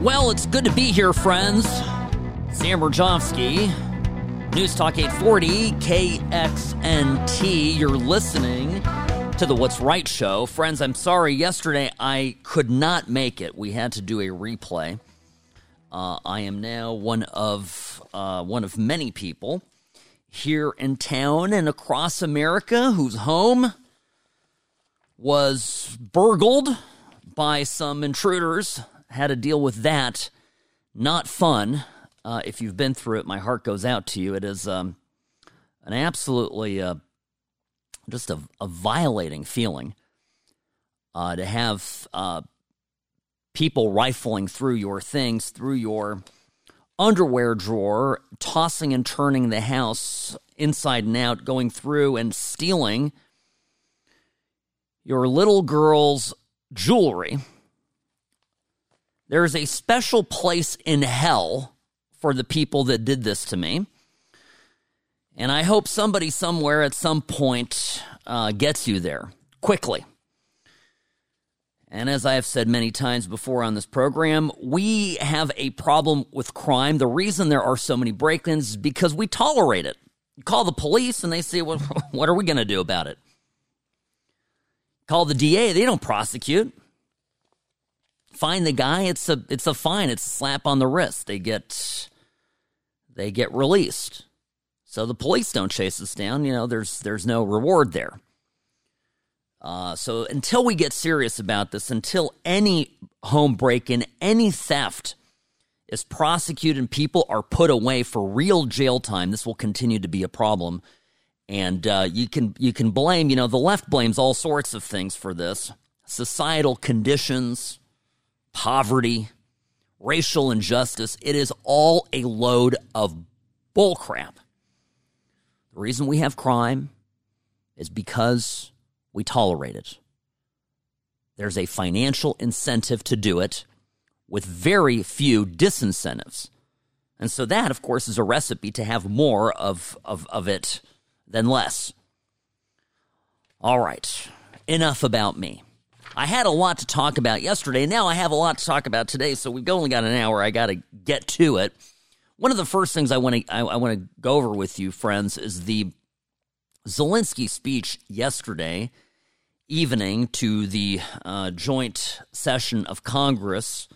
Well, it's good to be here, friends. Sam Mirejovsky, News Talk 840, KXNT. You're listening to the What's Right show. Friends, I'm sorry. Yesterday I could not make it. We had to do a replay. Uh, I am now one of uh, one of many people here in town and across America whose home was burgled by some intruders had to deal with that. Not fun. Uh, if you've been through it, my heart goes out to you. It is um, an absolutely uh, just a, a, violating feeling uh, to have uh, people rifling through your things, through your underwear drawer, tossing and turning the house inside and out, going through and stealing your little girl's jewelry there is a special place in hell for the people that did this to me. And I hope somebody somewhere at some point uh, gets you there quickly. And as I have said many times before on this program, we have a problem with crime. The reason there are so many break ins is because we tolerate it. You call the police and they say, well, What are we going to do about it? Call the DA, they don't prosecute Find the guy, it's a it's a fine. It's a slap on the wrist. They get they get released. So the police don't chase us down. You know, there's there's no reward there. Uh, so until we get serious about this, until any home break in, any theft is prosecuted and people are put away for real jail time, this will continue to be a problem. And uh, you can you can blame you know the left blames all sorts of things for this societal conditions, poverty, racial injustice. It is all a load of bullcrap. The reason we have crime is because we tolerate it. There's a financial incentive to do it with very few disincentives. And so that, of course, is a recipe to have more of, of, of it than less. All right, enough about me. I had a lot to talk about yesterday, and now I have a lot to talk about today. So we've only got an hour. I got to get to it. One of the first things I want to I, I want to go over with you, friends, is the Zelensky speech yesterday evening to the uh, joint session of Congress.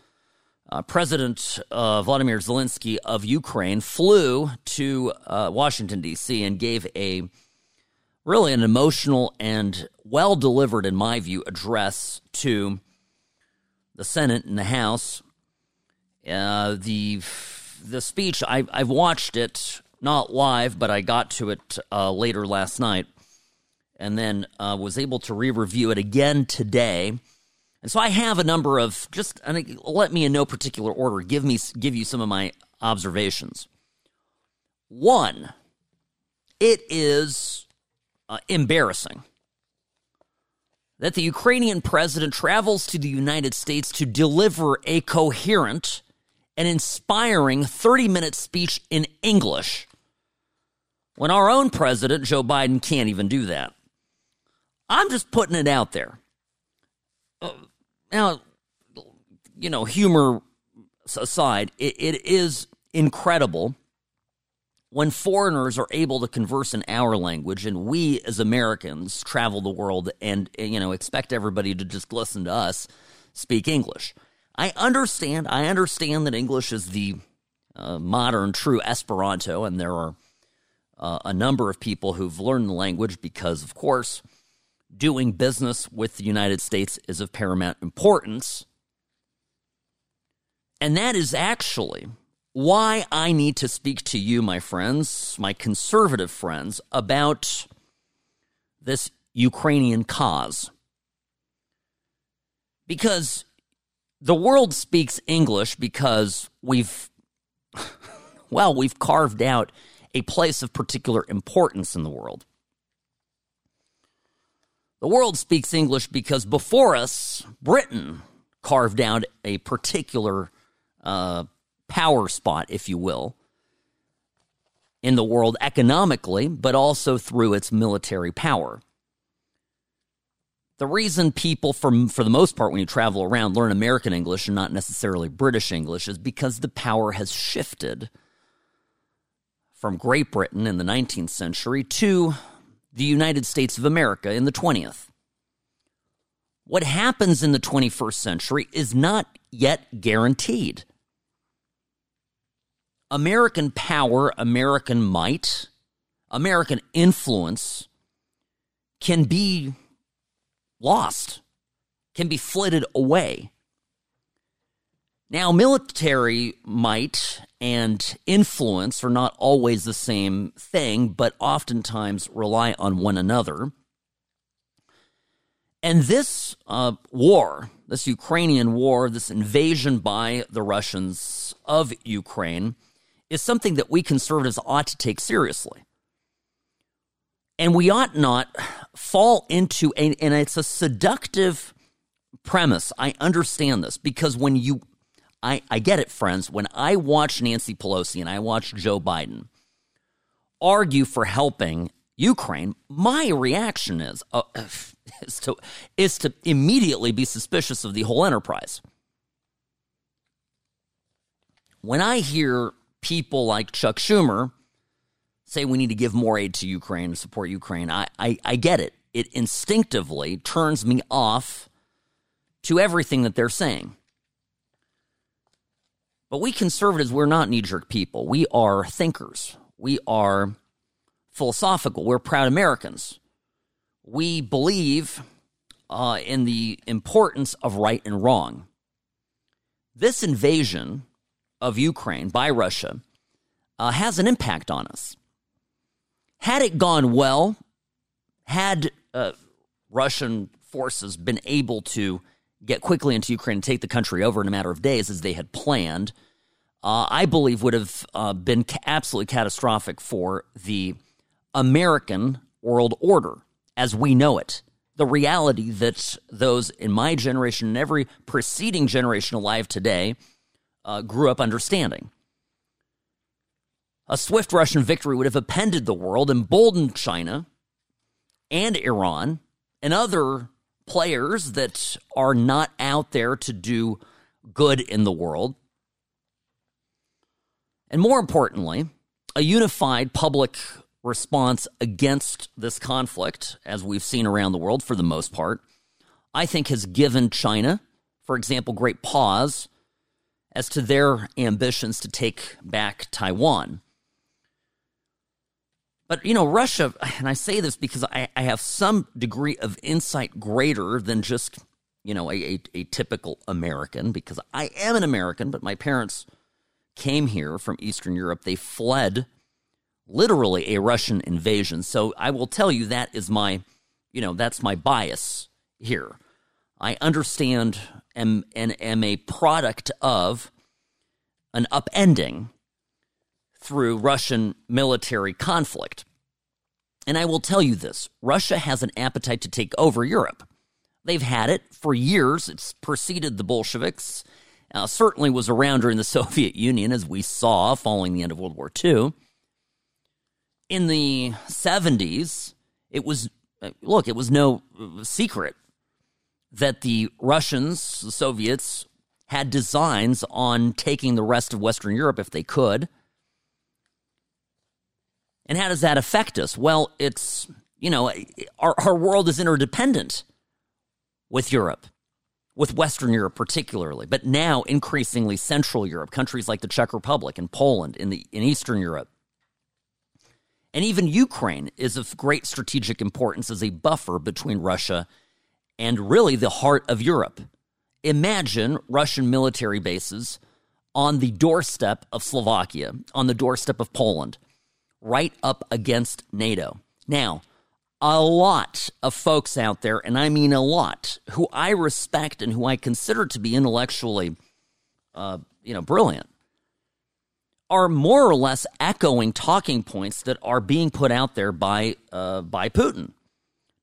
Uh, President uh, Vladimir Zelensky of Ukraine flew to uh, Washington, D.C., and gave a really an emotional and well delivered, in my view, address to the Senate and the House. Uh, the the speech I, I've watched it not live, but I got to it uh, later last night, and then uh, was able to re-review it again today. And so I have a number of just let me in no particular order give me give you some of my observations. One, it is uh, embarrassing that the Ukrainian president travels to the United States to deliver a coherent and inspiring 30 minute speech in English when our own president, Joe Biden, can't even do that. I'm just putting it out there. Uh, now, you know, humor aside, it, it is incredible when foreigners are able to converse in our language and we as Americans travel the world and you know expect everybody to just listen to us speak English. I understand. I understand that English is the uh, modern true Esperanto, and there are uh, a number of people who've learned the language because, of course, doing business with the United States is of paramount importance. And that is actually why I need to speak to you, my friends, my conservative friends, about this Ukrainian cause. Because the world speaks English because we've, well, we've carved out a place of particular importance in the world. The world speaks English because before us, Britain carved out a particular uh, power spot, if you will, in the world economically, but also through its military power. The reason people, for, for the most part, when you travel around, learn American English and not necessarily British English is because the power has shifted from Great Britain in the 19th century to the United States of America in the 20th. What happens in the 21st century is not yet guaranteed. American power, American might, American influence can be lost, can be flitted away. Now, military might and influence are not always the same thing, but oftentimes rely on one another. And this uh, war, this Ukrainian war, this invasion by the Russians of Ukraine, is something that we conservatives ought to take seriously. And we ought not fall into a, and it's a seductive premise. I understand this because when you, I, I get it, friends. When I watch Nancy Pelosi and I watch Joe Biden argue for helping Ukraine, my reaction is, uh, is to is to immediately be suspicious of the whole enterprise. When I hear people like Chuck Schumer say we need to give more aid to Ukraine to support Ukraine, I, I, I get it. It instinctively turns me off to everything that they're saying. But we conservatives, we're not knee jerk people. We are thinkers. We are philosophical. We're proud Americans. We believe uh, in the importance of right and wrong. This invasion of Ukraine by Russia uh, has an impact on us. Had it gone well, had uh, Russian forces been able to get quickly into Ukraine and take the country over in a matter of days as they had planned, uh, I believe would have uh, been ca- absolutely catastrophic for the American world order as we know it. The reality that those in my generation and every preceding generation alive today uh, grew up understanding. A swift Russian victory would have appended the world, emboldened China and Iran and other players that are not out there to do good in the world. And more importantly, a unified public response against this conflict, as we've seen around the world for the most part, I think has given China, for example, great pause as to their ambitions to take back Taiwan. But, you know, Russia, and I say this because I, I have some degree of insight greater than just, you know, a, a, a, typical American, because I am an American, but my parents came here from Eastern Europe. They fled literally a Russian invasion. So I will tell you that is my, you know, that's my bias here. I understand and, and am a product of an upending through Russian military conflict. And I will tell you this Russia has an appetite to take over Europe. They've had it for years. It's preceded the Bolsheviks, uh, certainly was around during the Soviet Union, as we saw following the end of World War II. In the 70s, it was, uh, look, it was no secret that the Russians, the Soviets, had designs on taking the rest of Western Europe if they could. And how does that affect us? Well, it's, you know, our, our world is interdependent with Europe, with Western Europe particularly, but now increasingly Central Europe, countries like the Czech Republic and Poland in, the, in Eastern Europe. And even Ukraine is of great strategic importance as a buffer between Russia and really the heart of Europe. Imagine Russian military bases on the doorstep of Slovakia, on the doorstep of Poland right up against NATO. Now, a lot of folks out there, and I mean a lot, who I respect and who I consider to be intellectually, uh, you know, brilliant, are more or less echoing talking points that are being put out there by uh, by Putin.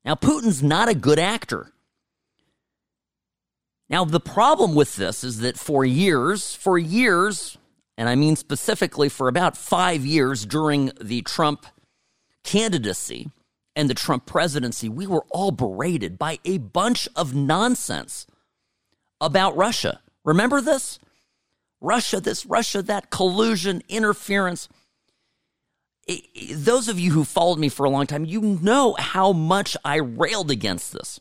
Now, Putin's not a good actor. Now, the problem with this is that for years, for years, and I mean specifically for about five years during the Trump candidacy and the Trump presidency, we were all berated by a bunch of nonsense about Russia. Remember this? Russia, this, Russia, that collusion, interference. those of you who followed me for a long time, you know how much I railed against this.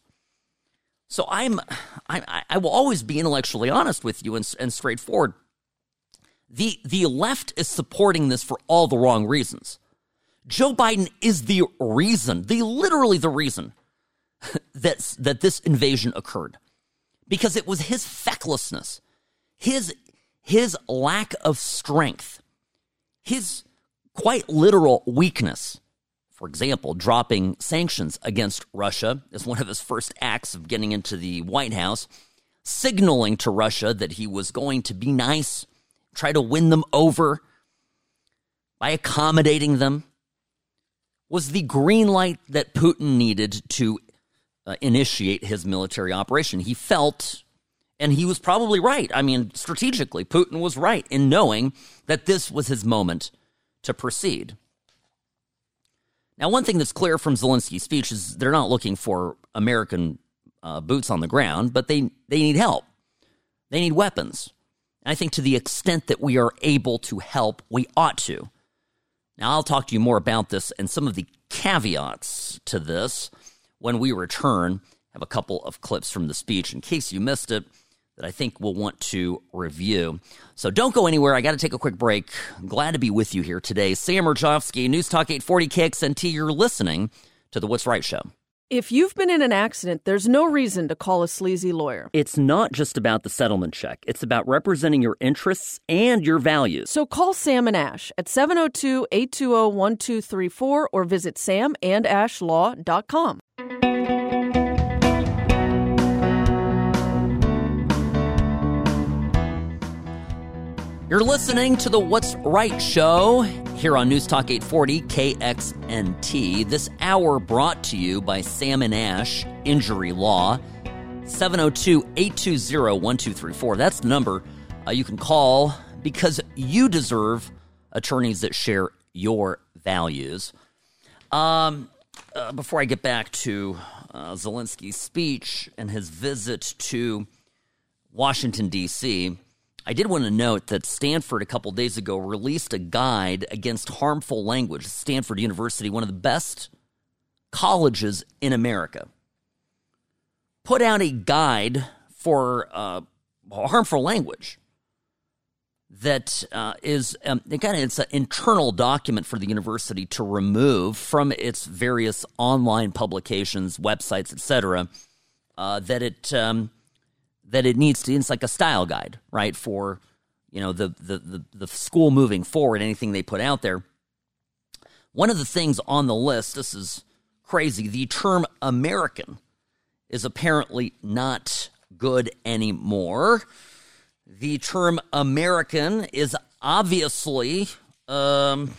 So I'm, I, I will always be intellectually honest with you and, and straightforward. The, the left is supporting this for all the wrong reasons. Joe Biden is the reason, the literally the reason that, that this invasion occurred. Because it was his fecklessness, his, his lack of strength, his quite literal weakness. For example, dropping sanctions against Russia is one of his first acts of getting into the White House, signaling to Russia that he was going to be nice, try to win them over by accommodating them was the green light that Putin needed to uh, initiate his military operation. He felt, and he was probably right. I mean, strategically, Putin was right in knowing that this was his moment to proceed. Now, one thing that's clear from Zelensky's speech is they're not looking for American uh, boots on the ground, but they, they need help. They need weapons. I think to the extent that we are able to help, we ought to. Now, I'll talk to you more about this and some of the caveats to this when we return. I have a couple of clips from the speech in case you missed it that I think we'll want to review. So don't go anywhere. I got to take a quick break. I'm glad to be with you here today. Sam Mirejovsky, News Talk 840 KXNT. You're listening to The What's Right Show. If you've been in an accident, there's no reason to call a sleazy lawyer. It's not just about the settlement check, it's about representing your interests and your values. So call Sam and Ash at 702 820 1234 or visit samandashlaw.com. You're listening to the What's Right show here on News Talk 840 KXNT. This hour brought to you by Sam and Ash Injury Law. 702 820 1234. That's the number uh, you can call because you deserve attorneys that share your values. Um, uh, before I get back to uh, Zelensky's speech and his visit to Washington, D.C., I did want to note that Stanford a couple days ago released a guide against harmful language. Stanford University, one of the best colleges in America, put out a guide for uh, harmful language that uh, is um, it's an internal document for the university to remove from its various online publications, websites, etc. Uh, that it um, that it needs to. It's like a style guide, right? For you know the the the, the school moving forward, anything they put out there. One of the things on the list, this is crazy. The term American is apparently not good anymore. The term American is obviously, um,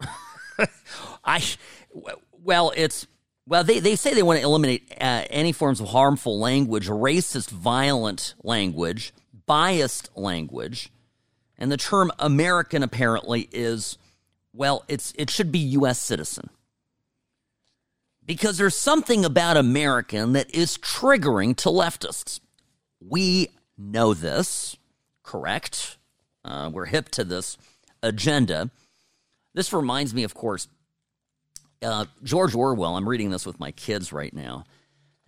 I, well, it's well, they, they say they want to eliminate uh, any forms of harmful language, racist, violent language, biased language. And the term American apparently is, well, it's, it should be U.S. citizen. Because there's something about American that is triggering to leftists. We know this, correct? Uh, we're hip to this agenda. This reminds me, of course, uh, George Orwell. I'm reading this with my kids right now,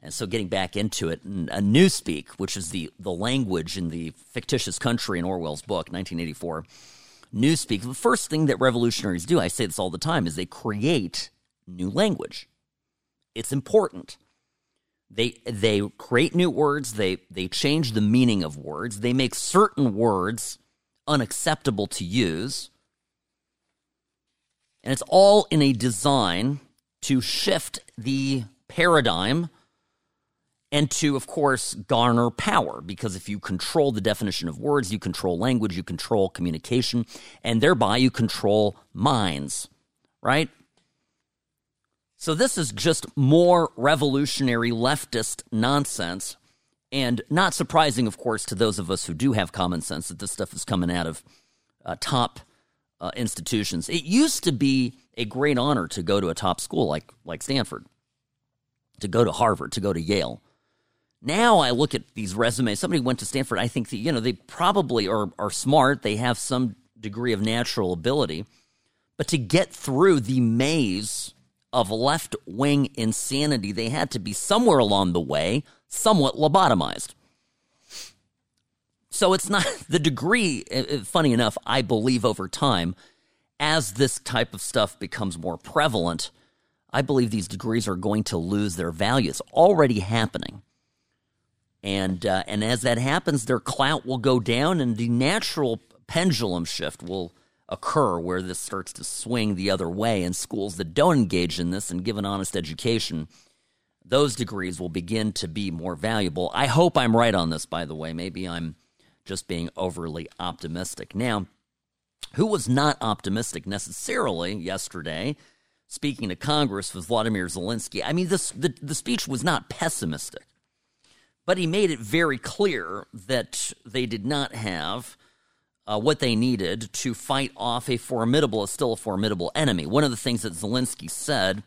and so getting back into it. A Newspeak, which is the the language in the fictitious country in Orwell's book, 1984. Newspeak. The first thing that revolutionaries do, I say this all the time, is they create new language. It's important. They they create new words. They they change the meaning of words. They make certain words unacceptable to use and it's all in a design to shift the paradigm and to, of course, garner power. Because if you control the definition of words, you control language, you control communication, and thereby you control minds, right? So this is just more revolutionary leftist nonsense. And not surprising, of course, to those of us who do have common sense that this stuff is coming out of uh, top uh, institutions. It used to be a great honor to go to a top school like like Stanford, to go to Harvard, to go to Yale. Now I look at these resumes. Somebody went to Stanford. I think that you know they probably are are smart. They have some degree of natural ability, but to get through the maze of left wing insanity, they had to be somewhere along the way somewhat lobotomized. So it's not the degree, funny enough, I believe over time, as this type of stuff becomes more prevalent, I believe these degrees are going to lose their value. It's already happening. And, uh, and as that happens, their clout will go down and the natural pendulum shift will occur where this starts to swing the other way. And schools that don't engage in this and give an honest education, those degrees will begin to be more valuable. I hope I'm right on this, by the way. Maybe I'm just being overly optimistic. Now, who was not optimistic necessarily yesterday, speaking to Congress was Vladimir Zelensky. I mean, this, the, the speech was not pessimistic, but he made it very clear that they did not have uh, what they needed to fight off a formidable, still a formidable enemy. One of the things that Zelensky said,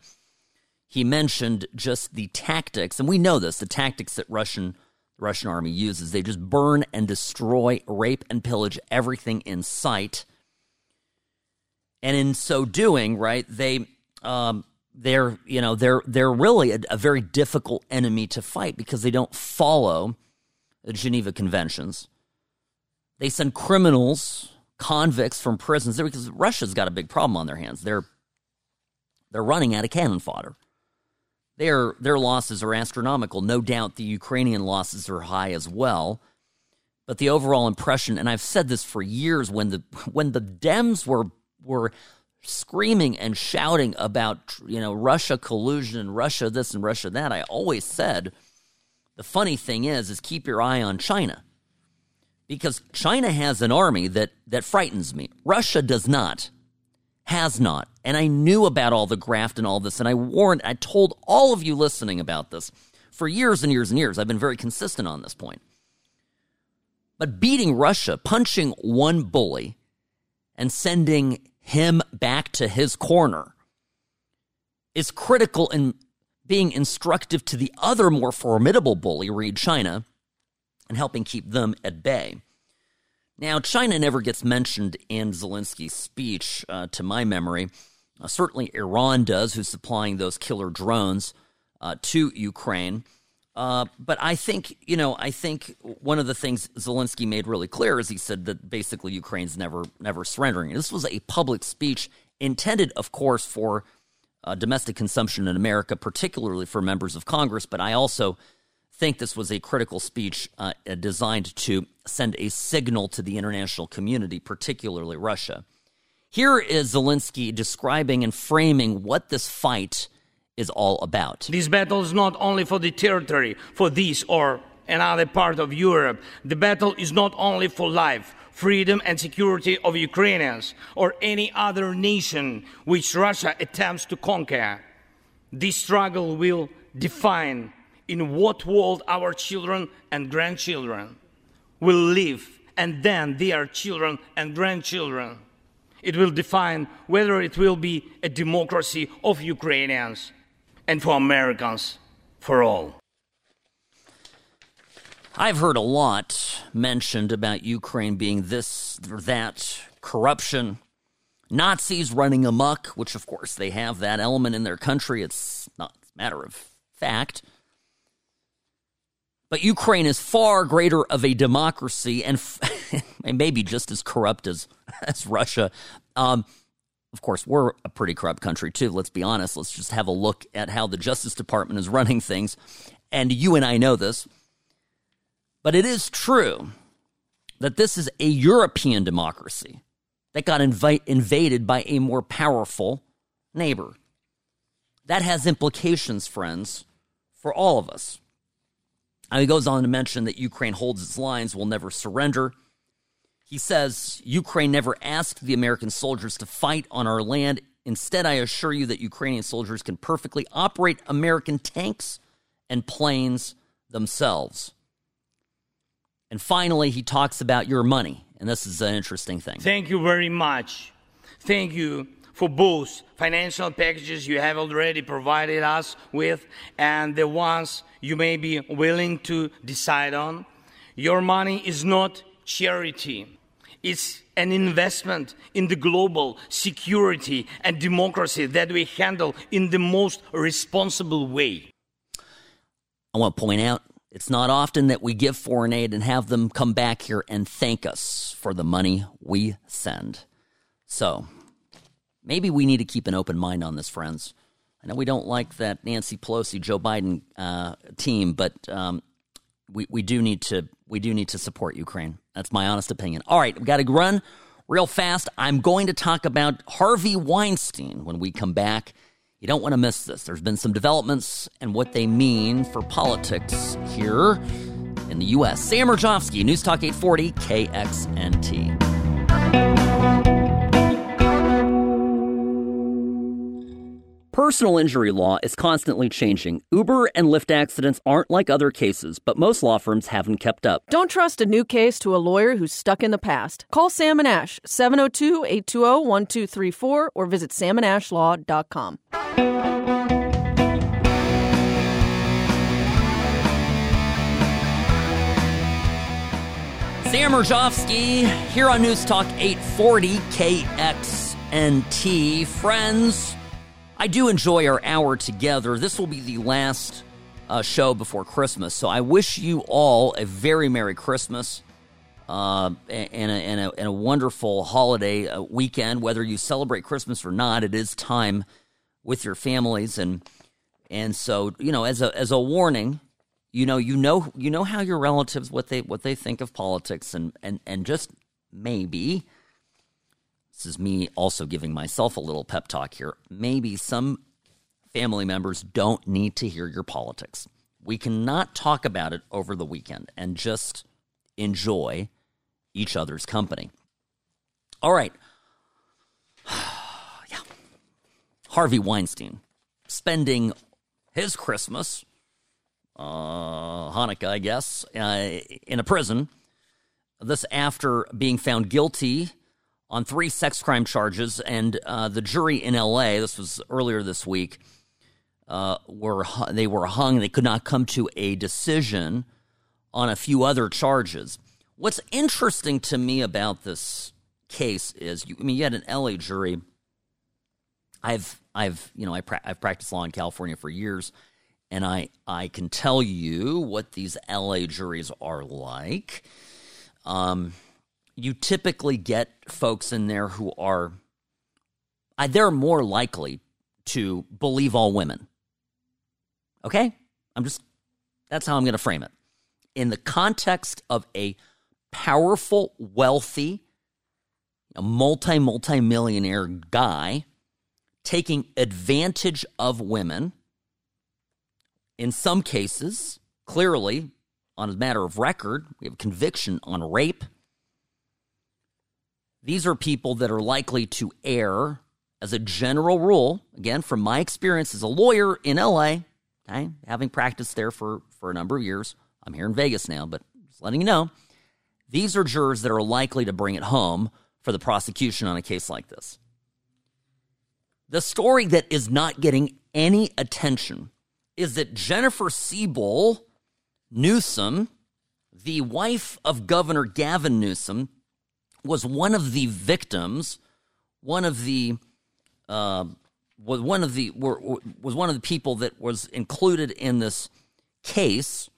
he mentioned just the tactics, and we know this, the tactics that Russian the Russian army uses. They just burn and destroy, rape and pillage everything in sight. And in so doing, right, they um, they're you know they're they're really a, a very difficult enemy to fight because they don't follow the Geneva Conventions. They send criminals, convicts from prisons because Russia's got a big problem on their hands. They're they're running out of cannon fodder. Their their losses are astronomical. No doubt the Ukrainian losses are high as well. But the overall impression, and I've said this for years, when the when the Dems were were screaming and shouting about you know Russia collusion and Russia this and Russia that, I always said the funny thing is is keep your eye on China. Because China has an army that that frightens me. Russia does not has not. And I knew about all the graft and all this, and I warned, I told all of you listening about this for years and years and years. I've been very consistent on this point. But beating Russia, punching one bully, and sending him back to his corner is critical in being instructive to the other more formidable bully, read China, and helping keep them at bay. Now, China never gets mentioned in Zelensky's speech, uh, to my memory. Uh, certainly, Iran does, who's supplying those killer drones uh, to Ukraine. Uh, but I think, you know, I think one of the things Zelensky made really clear is he said that basically Ukraine's never, never surrendering. This was a public speech intended, of course, for uh, domestic consumption in America, particularly for members of Congress. But I also think this was a critical speech uh, designed to send a signal to the international community, particularly Russia. Here is Zelensky describing and framing what this fight is all about. This battle is not only for the territory, for this or another part of Europe. The battle is not only for life, freedom, and security of Ukrainians or any other nation which Russia attempts to conquer. This struggle will define in what world our children and grandchildren will live, and then their children and grandchildren. It will define whether it will be a democracy of Ukrainians and for Americans for all. I've heard a lot mentioned about Ukraine being this or that, corruption, Nazis running amok, which of course they have that element in their country. It's not a matter of fact. But Ukraine is far greater of a democracy and, f- and maybe just as corrupt as, as Russia. Um, of course, we're a pretty corrupt country too. Let's be honest. Let's just have a look at how the Justice Department is running things. And you and I know this. But it is true that this is a European democracy that got invaded by a more powerful neighbor. That has implications, friends, for all of us. And he goes on to mention that Ukraine holds its lines, will never surrender. He says Ukraine never asked the American soldiers to fight on our land. Instead, I assure you that Ukrainian soldiers can perfectly operate American tanks and planes themselves. And finally, he talks about your money and this is an interesting thing. Thank you very much. Thank you for both financial packages you have already provided us with and the ones you may be willing to decide on. Your money is not charity. It's an investment in the global security and democracy that we handle in the most responsible way. I want to point out it's not often that we give foreign aid and have them come back here and thank us for the money we send. So, maybe we need to keep an open mind on this, friends. I know we don't like that Nancy Pelosi, Joe Biden uh, team, but um, we, we do need to we do need to support Ukraine. That's my honest opinion. All right, we've got to run real fast. I'm going to talk about Harvey Weinstein when we come back. You don't want to miss this. There's been some developments and what they mean for politics here in the U.S. Sam Mirejovsky, News Talk 840 KXNT. Personal injury law is constantly changing. Uber and Lyft accidents aren't like other cases, but most law firms haven't kept up. Don't trust a new case to a lawyer who's stuck in the past. Call Sam and Ash, 702 820 1234, or visit samandashlaw.com. Sam Mirejovsky here on News Talk 840 KXNT. Friends, I do enjoy our hour together. This will be the last uh, show before Christmas, so I wish you all a very Merry Christmas uh, and, a, and, a, and, a, wonderful holiday uh, weekend. Whether you celebrate Christmas or not, it is time with your families, and and so you know, as a as a warning, you know, you know, you know how your relatives what they what they think of politics, and and and just maybe this is me also giving myself a little pep talk here. Maybe some family members don't need to hear your politics. We cannot talk about it over the weekend and just enjoy each other's company. All right. yeah. Harvey Weinstein spending his Christmas, uh, Hanukkah, I guess, uh, in a prison. This after being found guilty on three sex crime charges, and uh, the jury in L.A. This was earlier this week. Uh, were they were hung? They could not come to a decision on a few other charges. What's interesting to me about this case is, you, I mean, you had an L.A. jury. I've I've you know I pra- I've practiced law in California for years, and I I can tell you what these L.A. juries are like. Um, you typically get folks in there who are they're more likely to believe all women. Okay? I'm just that's how I'm going to frame it. In the context of a powerful, wealthy, a multi multi millionaire guy taking advantage of women in some cases, clearly on a matter of record, we have conviction on rape these are people that are likely to err as a general rule. Again, from my experience as a lawyer in LA, okay, having practiced there for, for a number of years, I'm here in Vegas now, but just letting you know, these are jurors that are likely to bring it home for the prosecution on a case like this. The story that is not getting any attention is that Jennifer Siebel Newsom, the wife of Governor Gavin Newsom, was one of the victims, one of the uh, was one of the were, was one of the people that was included in this case.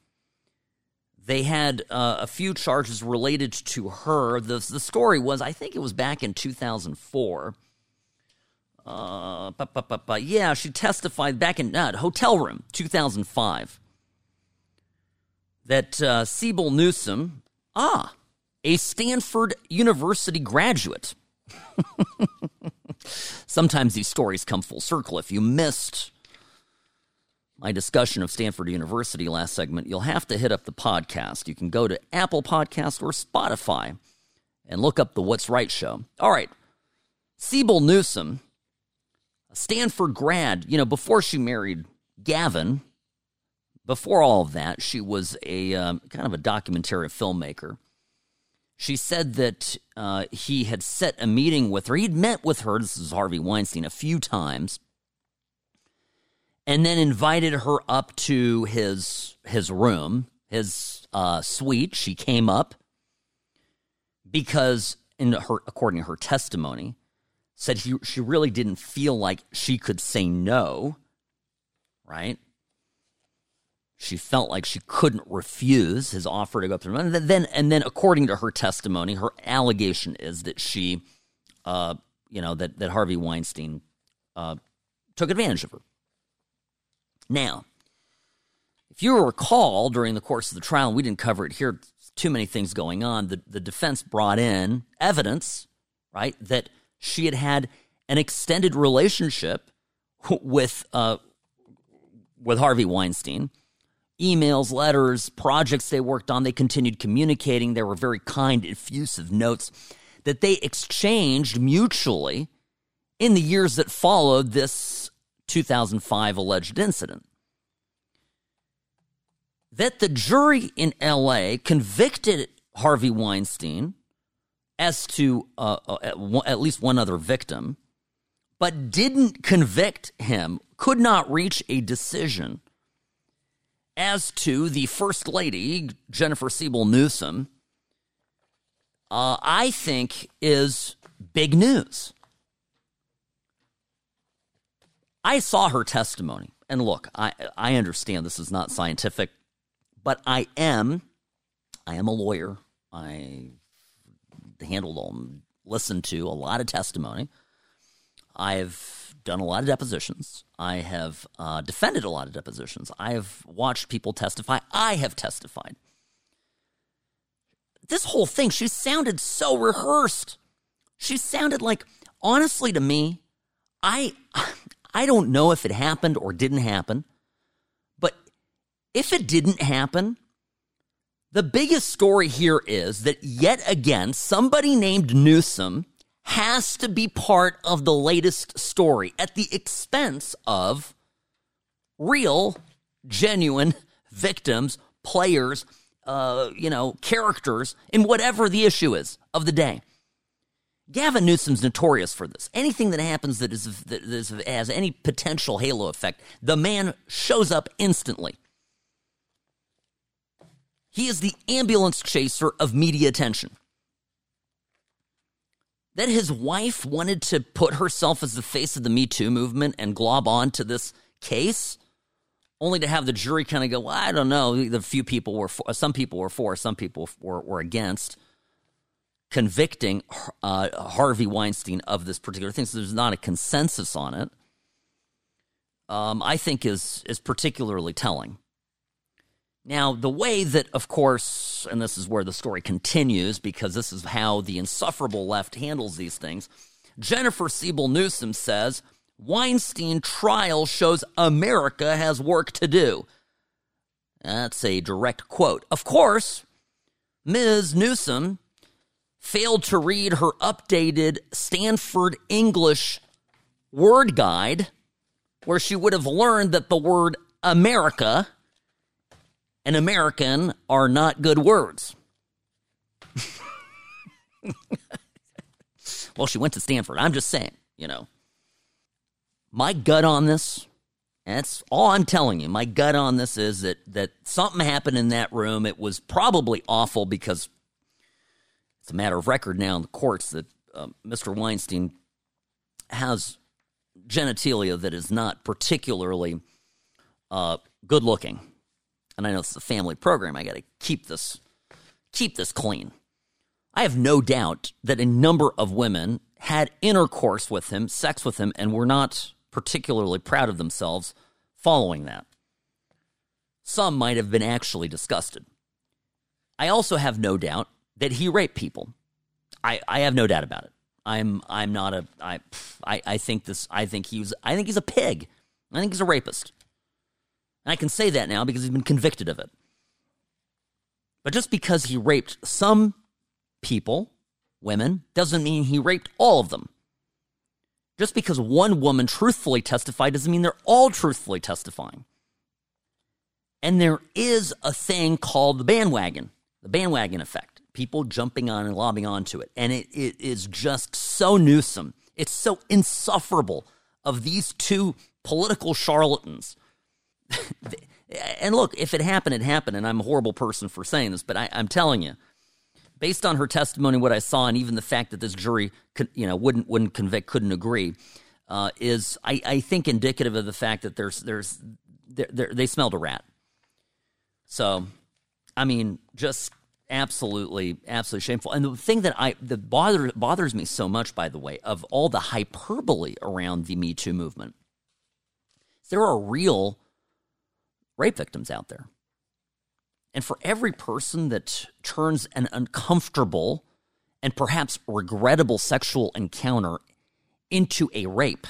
They had uh, a few charges related to her. The the story was, I think it was back in two thousand four. Uh, yeah, she testified back in uh, hotel room 2005 that uh, Siebel Newsom, ah, a Stanford University graduate. Sometimes these stories come full circle. If you missed my discussion of Stanford University last segment, you'll have to hit up the podcast. You can go to Apple Podcast or Spotify and look up the What's Right show. All right. Siebel Newsom, a Stanford grad, you know, before she married Gavin, before all of that, she was a um, kind of a documentary filmmaker She said that uh, he had set a meeting with her. He'd met with her, this is Harvey Weinstein, a few times, and then invited her up to his his room, his uh, suite. She came up because, in her, according to her testimony, said he, she really didn't feel like she could say no. Right? She felt like she couldn't refuse his offer to go up. And then, and then, according to her testimony, her allegation is that she, uh, you know, that that Harvey Weinstein uh, took advantage of her. Now, if you recall, during the course of the trial, we didn't cover it here, too many things going on. The the defense brought in evidence, right, that she had had an extended relationship with uh, with Harvey Weinstein emails, letters, projects they worked on. They continued communicating. There were very kind, effusive notes that they exchanged mutually in the years that followed this 2005 alleged incident. That the jury in LA convicted Harvey Weinstein as to uh, uh at least one other victim, but didn't convict him, could not reach a decision as to the First Lady, Jennifer Siebel Newsom, uh, I think is big news. I saw her testimony. And look, I, I understand this is not scientific, but I am I am a lawyer. I handled all, listened to a lot of testimony. I've done a lot of depositions. I have uh, defended a lot of depositions. I have watched people testify. I have testified. This whole thing, she sounded so rehearsed. She sounded like, honestly, to me, I, I don't know if it happened or didn't happen, but if it didn't happen, the biggest story here is that yet again, somebody named Newsom has to be part of the latest story at the expense of real, genuine victims, players, uh, you know, characters in whatever the issue is of the day. Gavin Newsom's notorious for this. Anything that happens that, is, that is, has any potential halo effect, the man shows up instantly. He is the ambulance chaser of media attention that his wife wanted to put herself as the face of the Me Too movement and glob on to this case, only to have the jury kind of go, well, I don't know. The few people were for, some people were for, some people were, were against convicting uh, Harvey Weinstein of this particular thing. So there's not a consensus on it. Um, I think is is particularly telling. Now, the way that, of course, and this is where the story continues because this is how the insufferable left handles these things, Jennifer Siebel Newsom says Weinstein trial shows America has work to do. That's a direct quote. Of course, Ms. Newsom failed to read her updated Stanford English word guide, where she would have learned that the word America and American are not good words. well, she went to Stanford. I'm just saying, you know. My gut on this, that's all I'm telling you. My gut on this is that that something happened in that room. It was probably awful because it's a matter of record now in the courts that uh, Mr. Weinstein has genitalia that is not particularly uh, good looking and I know it's a family program. I got to keep this keep this clean. I have no doubt that a number of women had intercourse with him, sex with him, and were not particularly proud of themselves following that. Some might have been actually disgusted. I also have no doubt that he raped people. I, I have no doubt about it. I'm I'm not a I, I I think this I think he was I think he's a pig. I think he's a rapist. And I can say that now because he's been convicted of it. But just because he raped some people, women, doesn't mean he raped all of them. Just because one woman truthfully testified doesn't mean they're all truthfully testifying. And there is a thing called the bandwagon, the bandwagon effect. people jumping on and lobbing onto it. And it, it is just so Newsom. It's so insufferable of these two political charlatans. and look, if it happened, it happened. And I'm a horrible person for saying this, but I, I'm telling you, based on her testimony, what I saw, and even the fact that this jury, could, you know, wouldn't wouldn't convict, couldn't agree, uh, is I, I think indicative of the fact that there's there's they're, they're, they smelled a rat. So, I mean, just absolutely, absolutely shameful. And the thing that I that bothers bothers me so much, by the way, of all the hyperbole around the Me Too movement, there are real rape victims out there. And for every person that turns an uncomfortable and perhaps regrettable sexual encounter into a rape,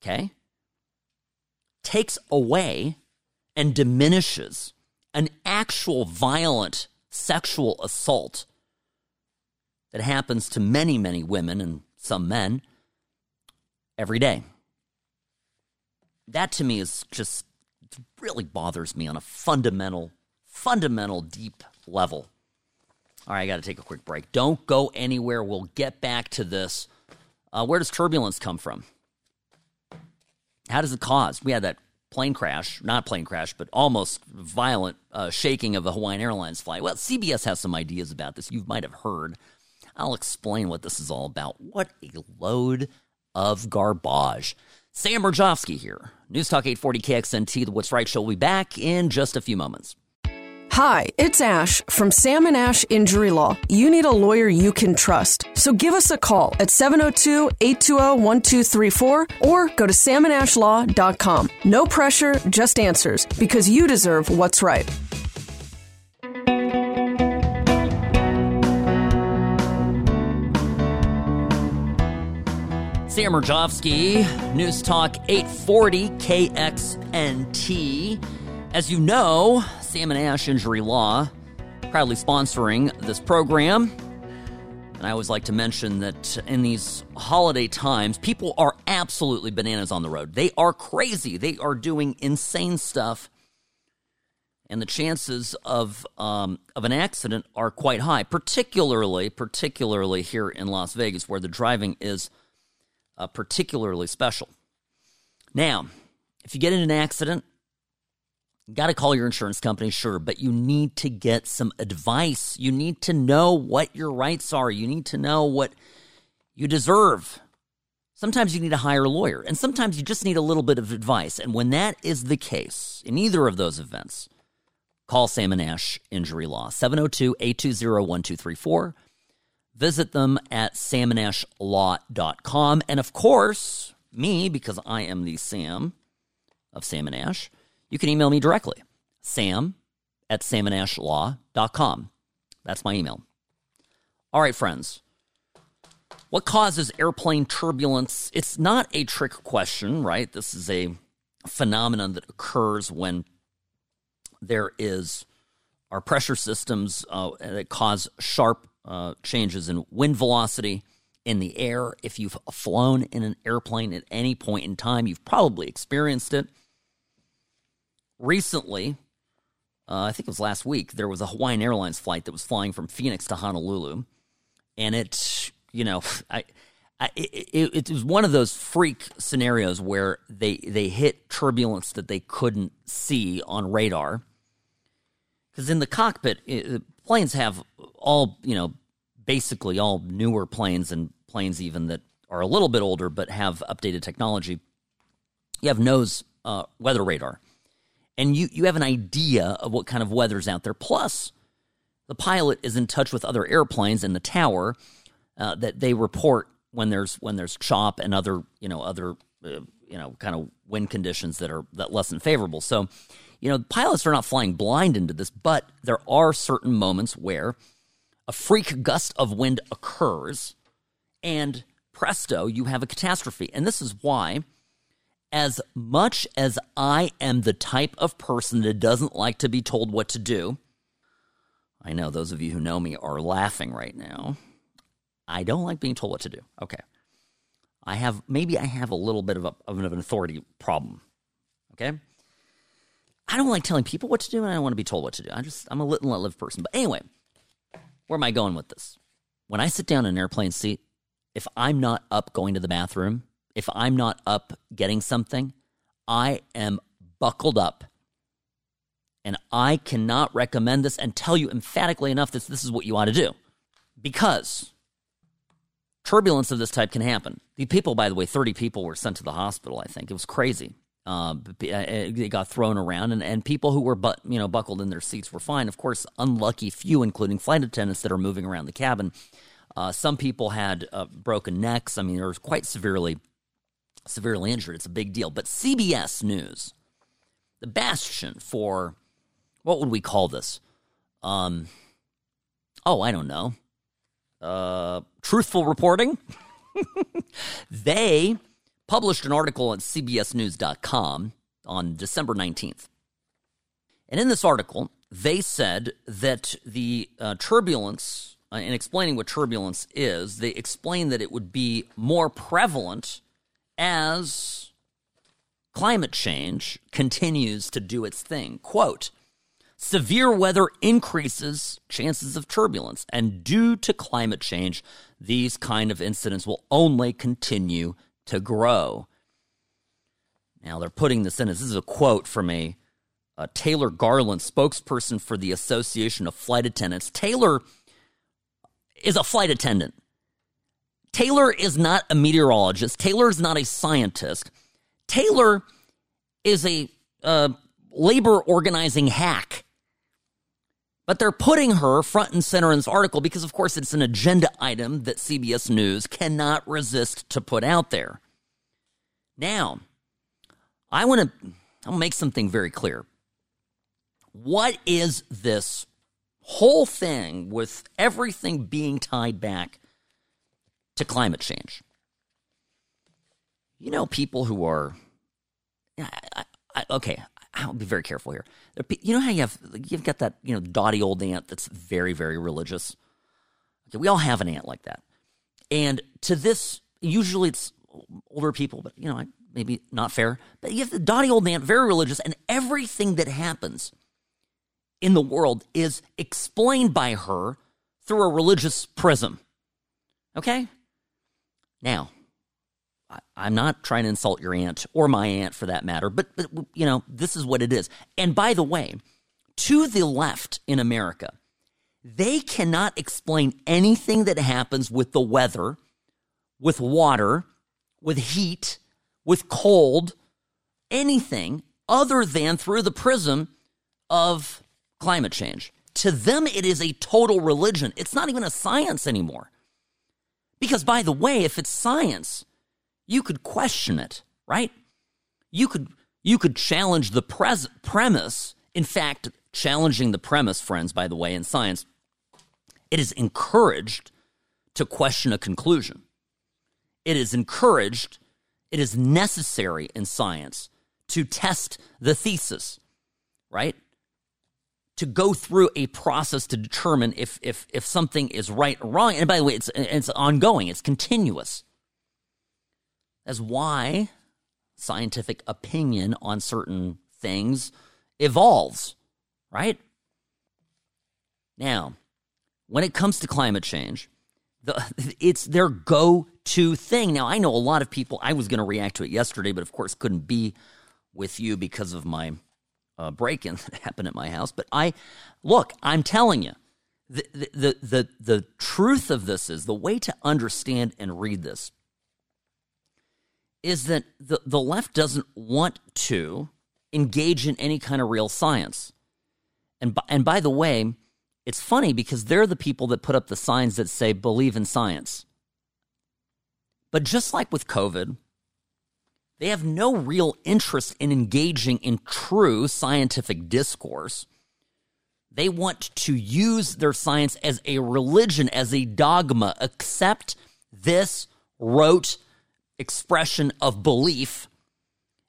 okay, takes away and diminishes an actual violent sexual assault that happens to many, many women and some men every day. That to me is just really bothers me on a fundamental, fundamental, deep level. All right, I got to take a quick break. Don't go anywhere. We'll get back to this. Uh, where does turbulence come from? How does it cause? We had that plane crash, not plane crash, but almost violent uh, shaking of a Hawaiian Airlines flight. Well, CBS has some ideas about this. You might have heard. I'll explain what this is all about. What a load of garbage. Sam Mirejovsky here. News Talk 840 KXNT, The What's Right Show will be back in just a few moments. Hi, it's Ash from Sam and Ash Injury Law. You need a lawyer you can trust. So give us a call at 702 820 1234 or go to samandashlaw.com. No pressure, just answers, because you deserve what's right. Sam Mirejovsky, News Talk 840 KXNT. As you know, Sam and Ash Injury Law proudly sponsoring this program. And I always like to mention that in these holiday times, people are absolutely bananas on the road. They are crazy. They are doing insane stuff. And the chances of um, of an accident are quite high, particularly particularly here in Las Vegas, where the driving is uh, particularly special. Now, if you get in an accident, you got to call your insurance company, sure, but you need to get some advice. You need to know what your rights are. You need to know what you deserve. Sometimes you need to hire a lawyer, and sometimes you just need a little bit of advice. And when that is the case, in either of those events, call Sam and Ash Injury Law, 702 820 1234. Visit them at samandashlaw.com. And of course, me, because I am the Sam of Sam and Ash, you can email me directly, sam at samandashlaw.com. That's my email. All right, friends. What causes airplane turbulence? It's not a trick question, right? This is a phenomenon that occurs when there is our pressure systems uh, that cause sharp uh, changes in wind velocity in the air. If you've flown in an airplane at any point in time, you've probably experienced it recently, uh, I think it was last week, there was a Hawaiian Airlines flight that was flying from Phoenix to Honolulu, and it, you know, I. I, it, it, was one of those freak scenarios where they they hit turbulence that they couldn't see on radar. Because in the cockpit, it, planes have all you know, basically all newer planes and planes even that are a little bit older but have updated technology. You have nose uh, weather radar, and you, you have an idea of what kind of weather's out there. Plus, the pilot is in touch with other airplanes in the tower uh, that they report when there's when there's chop and other you know other uh, you know kind of wind conditions that are that less than favorable. So, you know, pilots are not flying blind into this, but there are certain moments where a freak gust of wind occurs, and presto, you have a catastrophe. And this is why as much as I am the type of person that doesn't like to be told what to do, I know those of you who know me are laughing right now. I don't like being told what to do. Okay. I have, maybe I have a little bit of, a, of an authority problem. Okay. I don't like telling people what to do and I don't want to be told what to do. I just, I'm a lit and let live person. But anyway, where am I going with this? When I sit down in an airplane seat, if I'm not up going to the bathroom, if I'm not up getting something, I am buckled up. And I cannot recommend this and tell you emphatically enough that this is what you ought to do. Because turbulence of this type can happen. The people, by the way, 30 people were sent to the hospital, I think. It was crazy. Uh, they got thrown around, and, and people who were but, you know buckled in their seats were fine. Of course, unlucky few, including flight attendants that are moving around the cabin. Uh, some people had uh, broken necks. I mean, they were quite severely severely injured. It's a big deal. But CBS News, the bastion for what would we call this? Um, oh, I don't know. Uh, truthful reporting. they published an article at CBSNews.com on December 19th. And in this article, they said that the uh, turbulence, uh, in explaining what turbulence is, they explained that it would be more prevalent as climate change continues to do its thing. Quote, Severe weather increases chances of turbulence, and due to climate change, these kind of incidents will only continue to grow. Now, they're putting this in. This is a quote from a, a Taylor Garland, spokesperson for the Association of Flight Attendants. Taylor is a flight attendant. Taylor is not a meteorologist. Taylor is not a scientist. Taylor is a uh, labor organizing hack. But they're putting her front and center in this article because, of course, it's an agenda item that CBS News cannot resist to put out there. Now, I want to I'll make something very clear. What is this whole thing with everything being tied back to climate change? You know, people who are, I, I, I, okay, I'll be very careful here. You know how you have you've got that you know dotty old aunt that's very very religious. Okay, we all have an aunt like that, and to this usually it's older people, but you know maybe not fair. But you have the dotty old aunt, very religious, and everything that happens in the world is explained by her through a religious prism. Okay, now I'm not trying to insult your aunt or my aunt for that matter, but, but, you know, this is what it is. And by the way, to the left in America, they cannot explain anything that happens with the weather, with water, with heat, with cold, anything other than through the prism of climate change. To them, it is a total religion. It's not even a science anymore. Because, by the way, if it's science, you could question it, right? You could you could challenge the pres- premise. In fact, challenging the premise, friends, by the way, in science, it is encouraged to question a conclusion. It is encouraged, it is necessary in science to test the thesis, right? To go through a process to determine if if if something is right or wrong. And by the way, it's it's ongoing, it's continuous as why scientific opinion on certain things evolves, right? Now, when it comes to climate change, the, it's their go to thing. Now, I know a lot of people, I was going to react to it yesterday, but of course couldn't be with you because of my uh, break in that happened at my house. But I, look, I'm telling you, the, the, the, the truth of this is the way to understand and read this is that the, the left doesn't want to engage in any kind of real science. And by, and by the way, it's funny because they're the people that put up the signs that say believe in science. But just like with COVID, they have no real interest in engaging in true scientific discourse. They want to use their science as a religion, as a dogma. Accept this rote expression of belief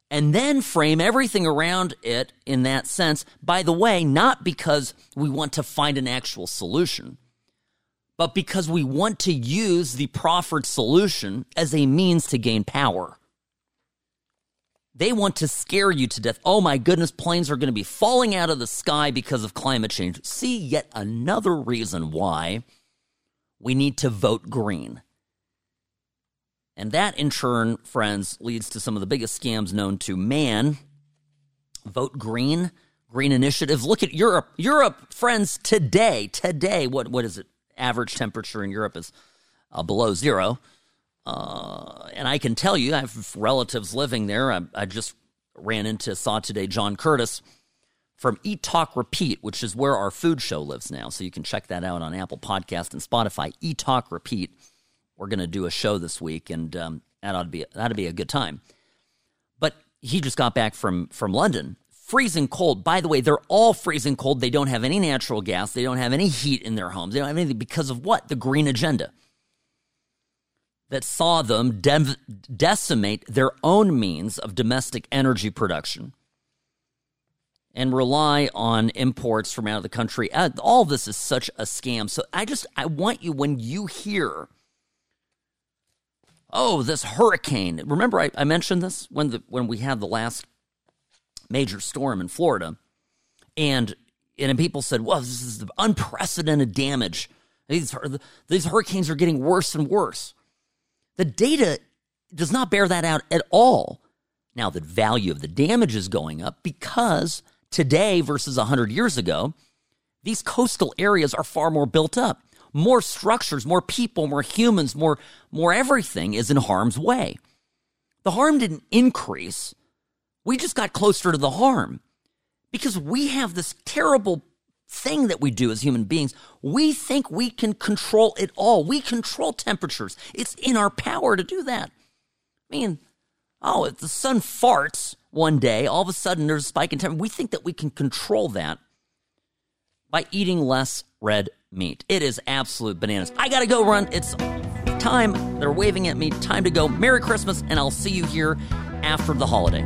and then frame everything around it in that sense. By the way, not because we want to find an actual solution, but because we want to use the proffered solution as a means to gain power. They want to scare you to death. Oh my goodness, planes are going to be falling out of the sky because of climate change. See, yet another reason why we need to vote green. And that, in turn, friends, leads to some of the biggest scams known to man. Vote green, green initiative. Look at Europe. Europe, friends, today, today, what, what is it? Average temperature in Europe is uh, below zero. Uh, and I can tell you, I have relatives living there. I, I just ran into, saw today John Curtis from Eat Talk Repeat, which is where our food show lives now. So you can check that out on Apple Podcast and Spotify. Eat Talk Repeat we're going to do a show this week, and um, that ought to be that'd be a good time. But he just got back from from London, freezing cold. By the way, they're all freezing cold. They don't have any natural gas. They don't have any heat in their homes. They don't have anything because of what? The green agenda that saw them de- decimate their own means of domestic energy production and rely on imports from out of the country. Uh, all this is such a scam. So I just I want you when you hear oh, this hurricane. Remember, I, I mentioned this when the when we had the last major storm in Florida, and and people said, "Well, this is unprecedented damage. These these hurricanes are getting worse and worse." The data does not bear that out at all. Now, the value of the damage is going up because today versus 100 years ago, these coastal areas are far more built up more structures, more people, more humans, more, more everything is in harm's way. The harm didn't increase. We just got closer to the harm because we have this terrible thing that we do as human beings. We think we can control it all. We control temperatures. It's in our power to do that. I mean, oh, if the sun farts one day, all of a sudden there's a spike in temperature. We think that we can control that by eating less red meat. It is absolute bananas. I gotta go run. It's time. They're waving at me. Time to go. Merry Christmas, and I'll see you here after the holiday.